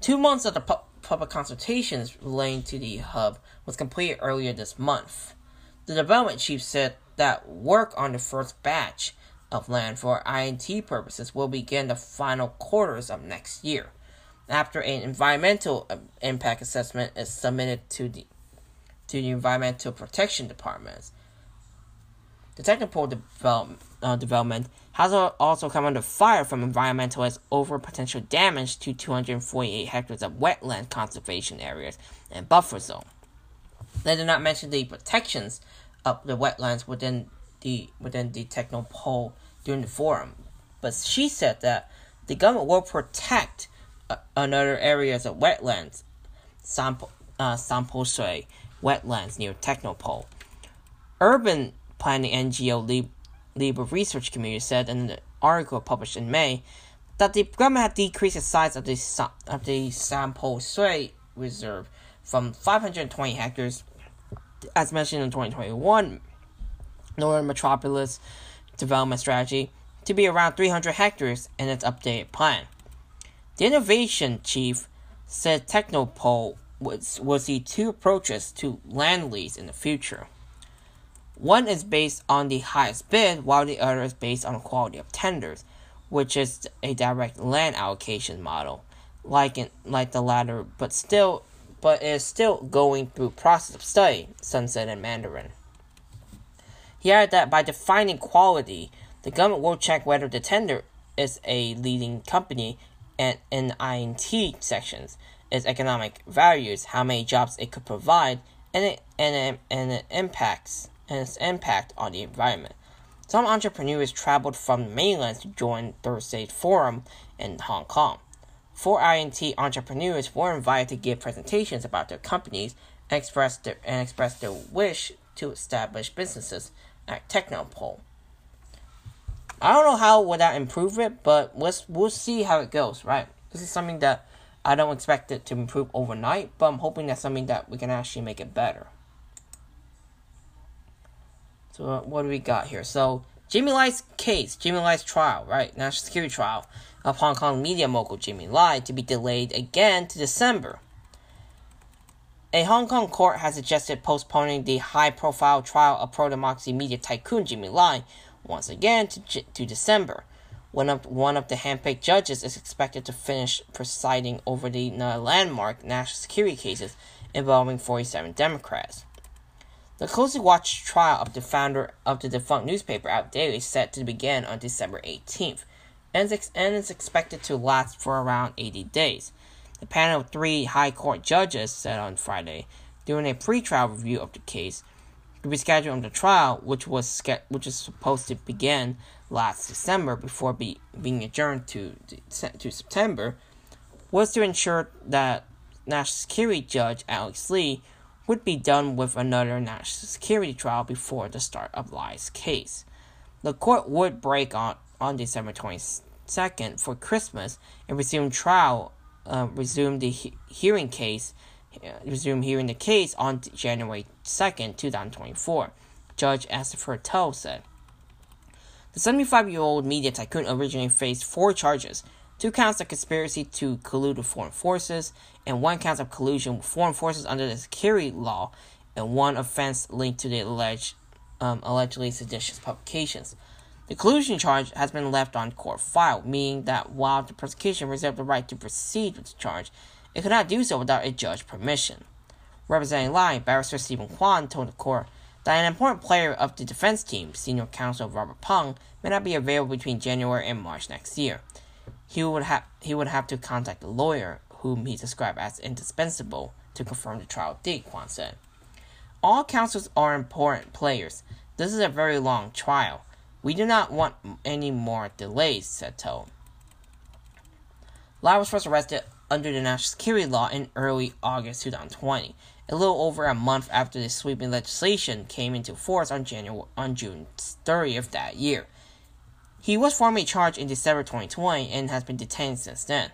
[SPEAKER 1] Two months of the pu- public consultations relating to the hub was completed earlier this month. The development chief said that work on the first batch of land for INT purposes will begin the final quarters of next year, after an environmental uh, impact assessment is submitted to the to the Environmental Protection Department the technical develop, uh, development has also come under fire from environmentalists over potential damage to 248 hectares of wetland conservation areas and buffer zone. They did not mention the protections of the wetlands within the within the technopole during the forum, but she said that the government will protect uh, another areas of wetlands, Sampo, uh, wetlands near Technopole. Urban planning NGO Liber Research Community said in an article published in May that the government had decreased the size of the of the Sam Po Shue reserve from 520 hectares, as mentioned in 2021 Northern Metropolis Development Strategy, to be around 300 hectares in its updated plan. The innovation chief said Technopole was, will see two approaches to land lease in the future. One is based on the highest bid, while the other is based on quality of tenders, which is a direct land allocation model, like in, like the latter, but still but is still going through process of study, Sun said in Mandarin. He added that by defining quality, the government will check whether the tender is a leading company and in INT sections, its economic values, how many jobs it could provide, and it, and it, and it impacts and its impact on the environment. Some entrepreneurs traveled from mainland to join Thursday's forum in Hong Kong. Four INT entrepreneurs were invited to give presentations about their companies and express their, and express their wish to establish businesses at Technopole. I don't know how would that improve it, but let's we'll see how it goes. Right, this is something that I don't expect it to improve overnight, but I'm hoping that's something that we can actually make it better. So uh, what do we got here? So Jimmy Lai's case, Jimmy Lai's trial, right, national security trial of Hong Kong media mogul Jimmy Lai to be delayed again to December. A Hong Kong court has suggested postponing the high profile trial of pro democracy media tycoon Jimmy Lai once again to, to December. One of, one of the handpicked judges is expected to finish presiding over the landmark national security cases involving 47 Democrats. The closely watched trial of the founder of the defunct newspaper Apple Daily is set to begin on December 18th and is expected to last for around 80 days. The panel of three High Court judges said on Friday, during a pre-trial review of the case, the rescheduling of the trial, which was which is supposed to begin last December before be, being adjourned to to September, was to ensure that National Security Judge Alex Lee would be done with another national security trial before the start of Lai's case. The court would break on, on December 22nd for Christmas and resume trial, uh, resume the he- hearing case resume hearing the case on January 2nd, 2024, Judge Esther Toh said. The 75 year old media tycoon originally faced four charges two counts of conspiracy to collude with foreign forces, and one count of collusion with foreign forces under the security law, and one offense linked to the alleged, um, allegedly seditious publications. The collusion charge has been left on court file, meaning that while the prosecution reserved the right to proceed with the charge, it could not do so without a judge's permission. Representing Lai, Barrister Stephen Kwan told the court that an important player of the defense team, senior counsel Robert Pang, may not be available between January and March next year. He would have he would have to contact a lawyer whom he described as indispensable to confirm the trial date, Kwan said. All counsels are important players. This is a very long trial. We do not want any more delays, said Toh. Lai was first arrested under the national security law in early August 2020, a little over a month after the sweeping legislation came into force on January on June 30th that year. He was formally charged in December 2020 and has been detained since then.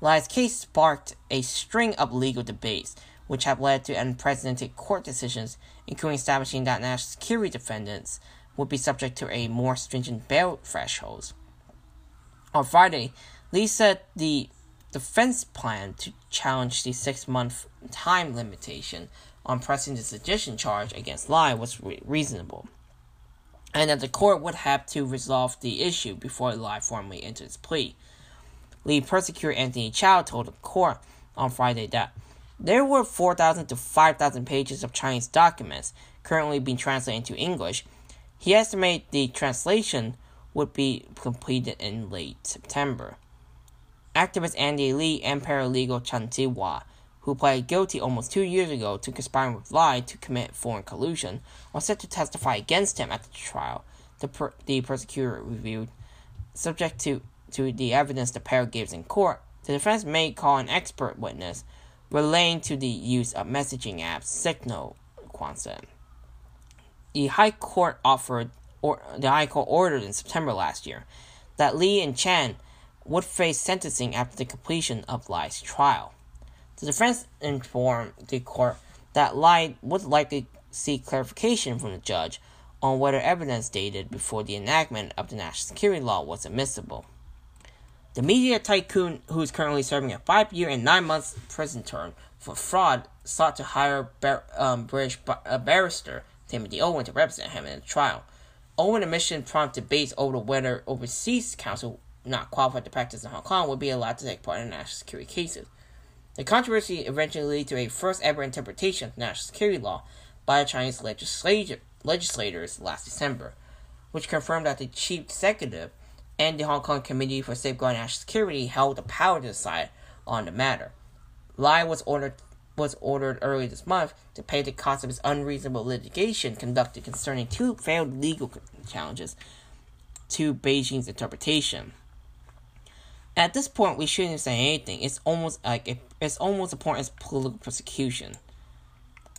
[SPEAKER 1] Lai's case sparked a string of legal debates, which have led to unprecedented court decisions, including establishing that national security defendants would be subject to a more stringent bail threshold. On Friday, Lee said the defense plan to challenge the six month time limitation on pressing the sedition charge against Lai was re- reasonable, and that the court would have to resolve the issue before Lai formally entered his plea. Lee prosecutor Anthony Chau told the court on Friday that there were 4,000 to 5,000 pages of Chinese documents currently being translated into English. He estimated the translation would be completed in late September. Activist Andy Li and paralegal Chen Zihua, who pled guilty almost two years ago to conspiring with Lai to commit foreign collusion, was set to testify against him at the trial, the, per- the prosecutor reviewed. Subject to, to the evidence the pair gives in court, the defense may call an expert witness relating to the use of messaging apps Signal, Kwan said. The High Court offered, or the High Court ordered in September last year, that Li and Chan would face sentencing after the completion of Lai's trial. The defense informed the court that Lai would likely seek clarification from the judge on whether evidence dated before the enactment of the national security law was admissible. The media tycoon, who is currently serving a five year and nine month prison term for fraud, sought to hire bar- um, British bar- uh, barrister Timothy Owen to represent him in the trial. Owen's admission prompted debates over whether overseas counsel not qualified to practice in Hong Kong would be allowed to take part in national security cases. The controversy eventually led to a first ever interpretation of national security law by Chinese legislature, legislators last December, which confirmed that the chief executive and the Hong Kong Committee for Safeguarding National Security held the power to decide on the matter. Lai was ordered was ordered earlier this month to pay the cost of his unreasonable litigation conducted concerning two failed legal challenges to Beijing's interpretation. At this point, we shouldn't say anything. It's almost like it, it's almost a point as political persecution.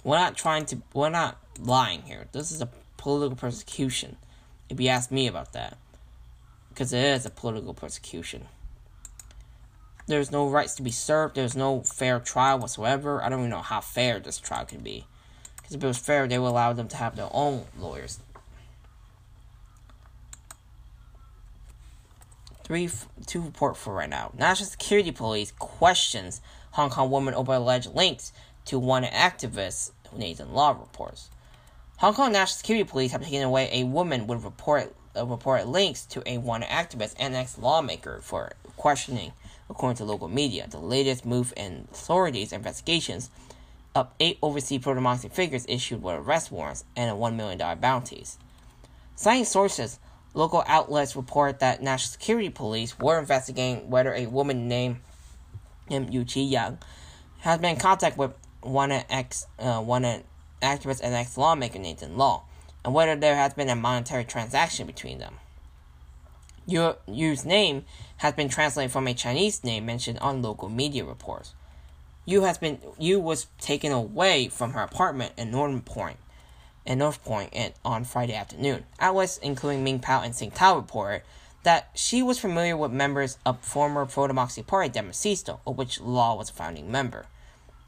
[SPEAKER 1] We're not trying to. We're not lying here. This is a political persecution. If you ask me about that, because it is a political persecution. There's no rights to be served. There's no fair trial whatsoever. I don't even know how fair this trial can be. Because if it was fair, they would allow them to have their own lawyers. Three, two report for right now. National Security Police questions Hong Kong woman over alleged links to one activist, Nathan Law reports. Hong Kong National Security Police have taken away a woman with report uh, reported links to a one activist and ex lawmaker for questioning, according to local media. The latest move in authorities' investigations up eight overseas pro democracy figures issued with arrest warrants and a $1 million bounties. Citing sources, local outlets report that National Security Police were investigating whether a woman named Yu Chi Yang has been in contact with one ex uh, one activist and ex lawmaker Nathan Law, and whether there has been a monetary transaction between them. Yu's name has been translated from a Chinese name mentioned on local media reports. Yu has been Yu was taken away from her apartment in Northern Point, in North Point, on Friday afternoon. Outlets including Ming Pao and Sing Tao reported that she was familiar with members of former pro democracy party Demosisto, of which Law was a founding member.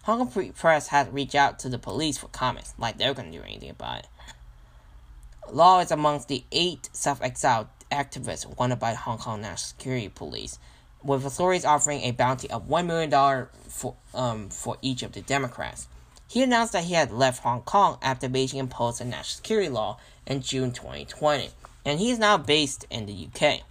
[SPEAKER 1] Hong Kong Free Press had reached out to the police for comments, like they're going to do anything about it. Law is amongst the eight self exiled activists wanted by Hong Kong National Security Police, with authorities offering a bounty of $1 million for, um, for each of the Democrats. He announced that he had left Hong Kong after Beijing imposed a national security law in June 2020, and he is now based in the UK.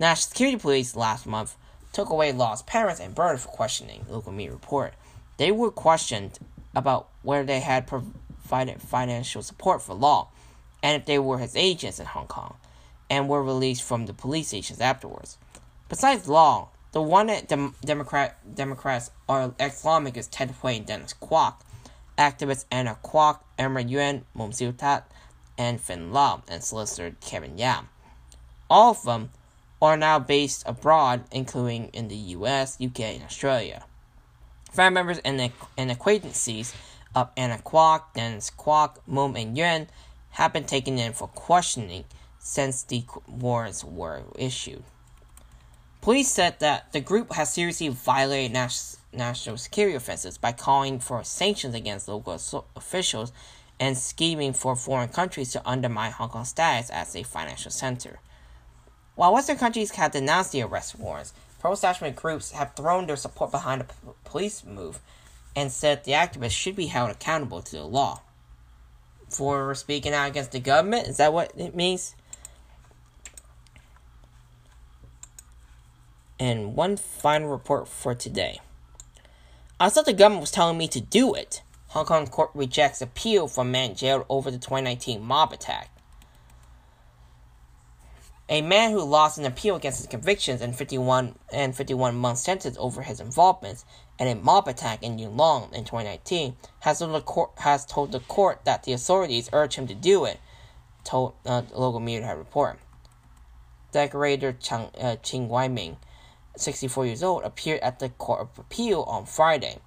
[SPEAKER 1] National Security Police last month took away Law's parents and brother for questioning, local media report. They were questioned about whether they had provided financial support for Law and if they were his agents in Hong Kong, and were released from the police stations afterwards. Besides Law, the one Dem- Democrat Democrats are ex lawmakers Ted Hui and Dennis Kwok, activists Anna Kwok, Elmer Yuen, Mung Siu Tat, and Finn Lau, and solicitor Kevin Yam. All of them are now based abroad, including in the US, UK, and Australia. Family members and, and acquaintances of Anna Kwok, Dennis Kwok, Mung, and Yuen have been taken in for questioning since the warrants were issued. Police said that the group has seriously violated national security offenses by calling for sanctions against local officials and scheming for foreign countries to undermine Hong Kong's status as a financial center. While Western countries have denounced the arrest warrants, pro-establishment groups have thrown their support behind the police move and said the activists should be held accountable to the law. For speaking out against the government, is that what it means? And one final report for today. I thought the government was telling me to do it. Hong Kong court rejects appeal from man jailed over the 2019 mob attack. A man who lost an appeal against his convictions and 51 and 51 month sentence over his involvement in a mob attack in Yuen Long in 2019 has told the court has told the court that the authorities urged him to do it. Told uh, the local media had reported. Decorator Chang, uh, Wai-ming, 64 years old, appeared at the Court of Appeal on Friday.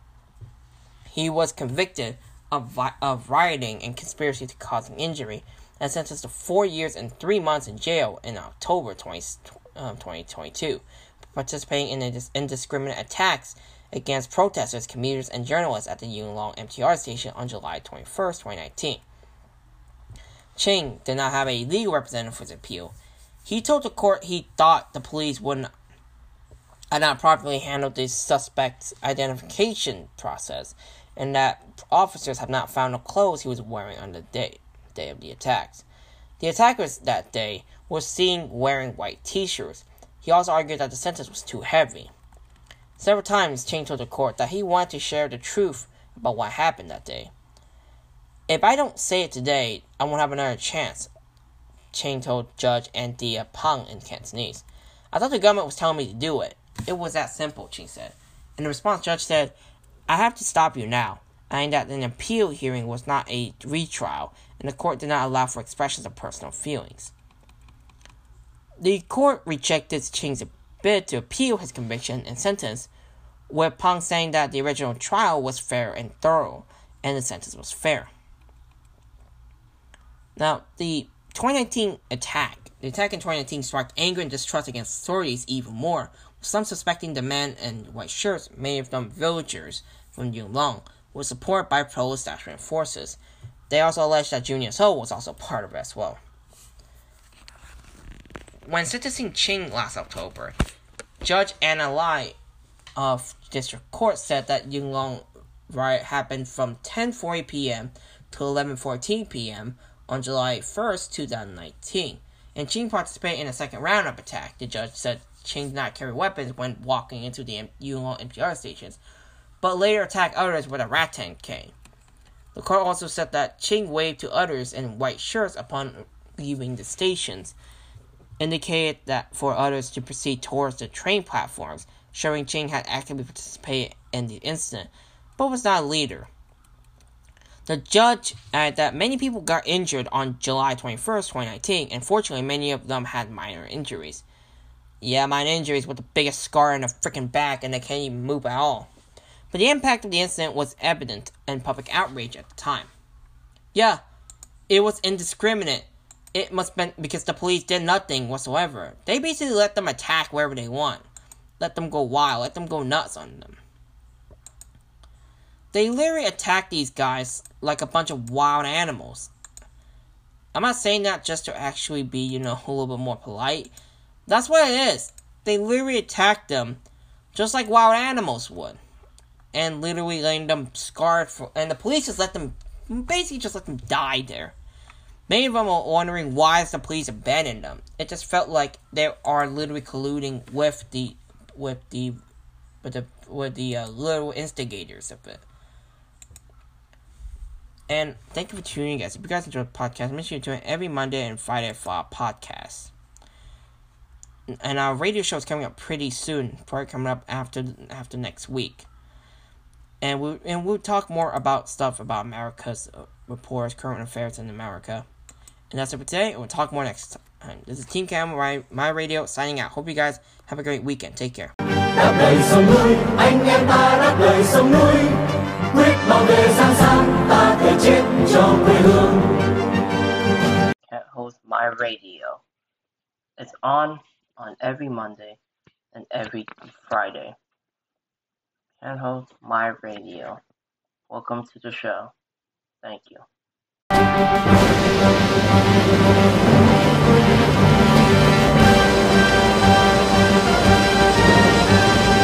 [SPEAKER 1] He was convicted of, vi- of rioting and conspiracy to causing injury and sentenced to four years and three months in jail in October 20, um, 2022 participating in indiscriminate attacks against protesters, commuters, and journalists at the Yuen Long MTR station on July 21, 2019. Ching did not have a legal representative for his appeal. He told the court he thought the police would had not properly handled the suspect's identification process, and that officers have not found the clothes he was wearing on the day, day of the attacks. The attackers that day were seen wearing white t-shirts. He also argued that the sentence was too heavy. Several times, Ching told the court that he wanted to share the truth about what happened that day. If I don't say it today, I won't have another chance, Ching told Judge Anthea Pang in Cantonese. I thought the government was telling me to do it. It was that simple, Ching said. In response, Judge said, I have to stop you now, adding that an appeal hearing was not a retrial, and the court did not allow for expressions of personal feelings. The court rejected Ching's bid to appeal his conviction and sentence, with Pang saying that the original trial was fair and thorough, and the sentence was fair. Now, the 2019 attack, the attack in 2019 sparked anger and distrust against authorities even more, some suspecting the men in white shirts, many of them villagers from Yuen Long, were supported by pro-establishment forces. They also alleged that Junius Ho was also part of it as well. When sentencing Ching last October, Judge Anna Lai of District Court said that Yuen Long riot happened from 10:40 p.m. to 11:14 p.m. on July 1st, 2019, and Ching participated in a second round of attack. The judge said Ching did not carry weapons when walking into the Yuen Long MTR stations, but later attacked others with a rattan cane. The court also said that Ching waved to others in white shirts upon leaving the stations, indicated that for others to proceed towards the train platforms, showing Ching had actively participated in the incident, but was not a leader. The judge added that many people got injured on July 21st, 2019, and fortunately, many of them had minor injuries. Yeah, my injury is with the biggest scar in the freaking back, and I can't even move at all. But the impact of the incident was evident and public outrage at the time. Yeah, it was indiscriminate. It must have been because the police did nothing whatsoever. They basically let them attack wherever they want. Let them go wild, let them go nuts on them. They literally attack these guys like a bunch of wild animals. I'm not saying that just to actually be, you know, a little bit more polite. That's what it is. They literally attacked them just like wild animals would. And literally letting them scarred for and the police just let them basically just let them die there. Many of them are wondering why the police abandoned them. It just felt like they are literally colluding with the with the with the with the uh, little instigators of it. And thank you for tuning in, guys. If you guys enjoy the podcast, make sure you tune in every Monday and Friday for our podcast and our radio show is coming up pretty soon. Probably coming up after after next week. And we and we'll talk more about stuff about America's uh, reports, current affairs in America. And that's it for today. We'll talk more next time. This is Team Cam, my, my radio, signing out. Hope you guys have a great weekend. Take care.
[SPEAKER 2] đáp lời sông núi anh em ta đáp lời sông núi quyết bảo vệ giang sang ta thể chết cho quê hương
[SPEAKER 1] Can't host my radio. It's on on every Monday and every Friday. Can host my radio. Welcome to the show. Thank you.